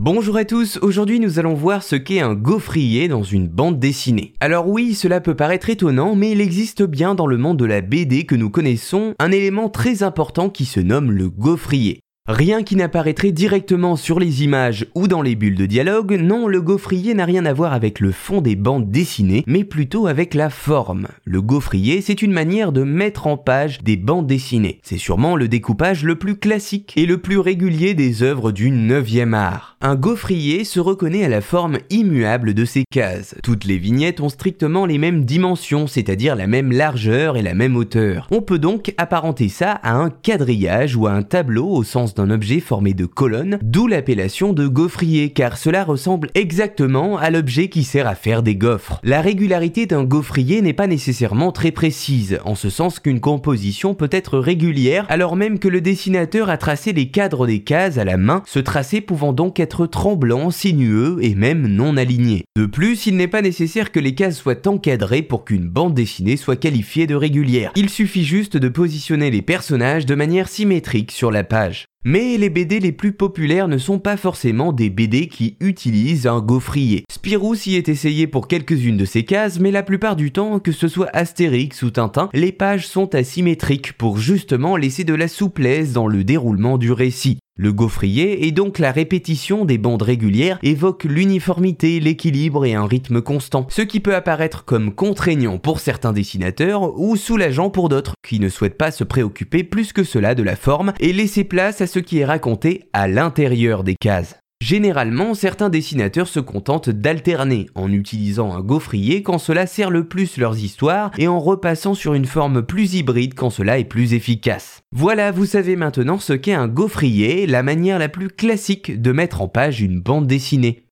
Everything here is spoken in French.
Bonjour à tous, aujourd'hui nous allons voir ce qu'est un gaufrier dans une bande dessinée. Alors oui, cela peut paraître étonnant, mais il existe bien dans le monde de la BD que nous connaissons un élément très important qui se nomme le gaufrier. Rien qui n'apparaîtrait directement sur les images ou dans les bulles de dialogue, non, le gaufrier n'a rien à voir avec le fond des bandes dessinées, mais plutôt avec la forme. Le gaufrier, c'est une manière de mettre en page des bandes dessinées. C'est sûrement le découpage le plus classique et le plus régulier des œuvres du 9e art. Un gaufrier se reconnaît à la forme immuable de ses cases. Toutes les vignettes ont strictement les mêmes dimensions, c'est-à-dire la même largeur et la même hauteur. On peut donc apparenter ça à un quadrillage ou à un tableau au sens un objet formé de colonnes, d'où l'appellation de gaufrier, car cela ressemble exactement à l'objet qui sert à faire des gaufres. La régularité d'un gaufrier n'est pas nécessairement très précise, en ce sens qu'une composition peut être régulière, alors même que le dessinateur a tracé les cadres des cases à la main, ce tracé pouvant donc être tremblant, sinueux et même non aligné. De plus, il n'est pas nécessaire que les cases soient encadrées pour qu'une bande dessinée soit qualifiée de régulière. Il suffit juste de positionner les personnages de manière symétrique sur la page. Mais les BD les plus populaires ne sont pas forcément des BD qui utilisent un gaufrier. Spirou s'y est essayé pour quelques-unes de ces cases, mais la plupart du temps, que ce soit Astérix ou Tintin, les pages sont asymétriques pour justement laisser de la souplesse dans le déroulement du récit. Le gaufrier et donc la répétition des bandes régulières évoque l'uniformité, l'équilibre et un rythme constant, ce qui peut apparaître comme contraignant pour certains dessinateurs ou soulageant pour d'autres qui ne souhaitent pas se préoccuper plus que cela de la forme et laisser place à ce qui est raconté à l'intérieur des cases. Généralement, certains dessinateurs se contentent d'alterner en utilisant un gaufrier quand cela sert le plus leurs histoires et en repassant sur une forme plus hybride quand cela est plus efficace. Voilà, vous savez maintenant ce qu'est un gaufrier, la manière la plus classique de mettre en page une bande dessinée.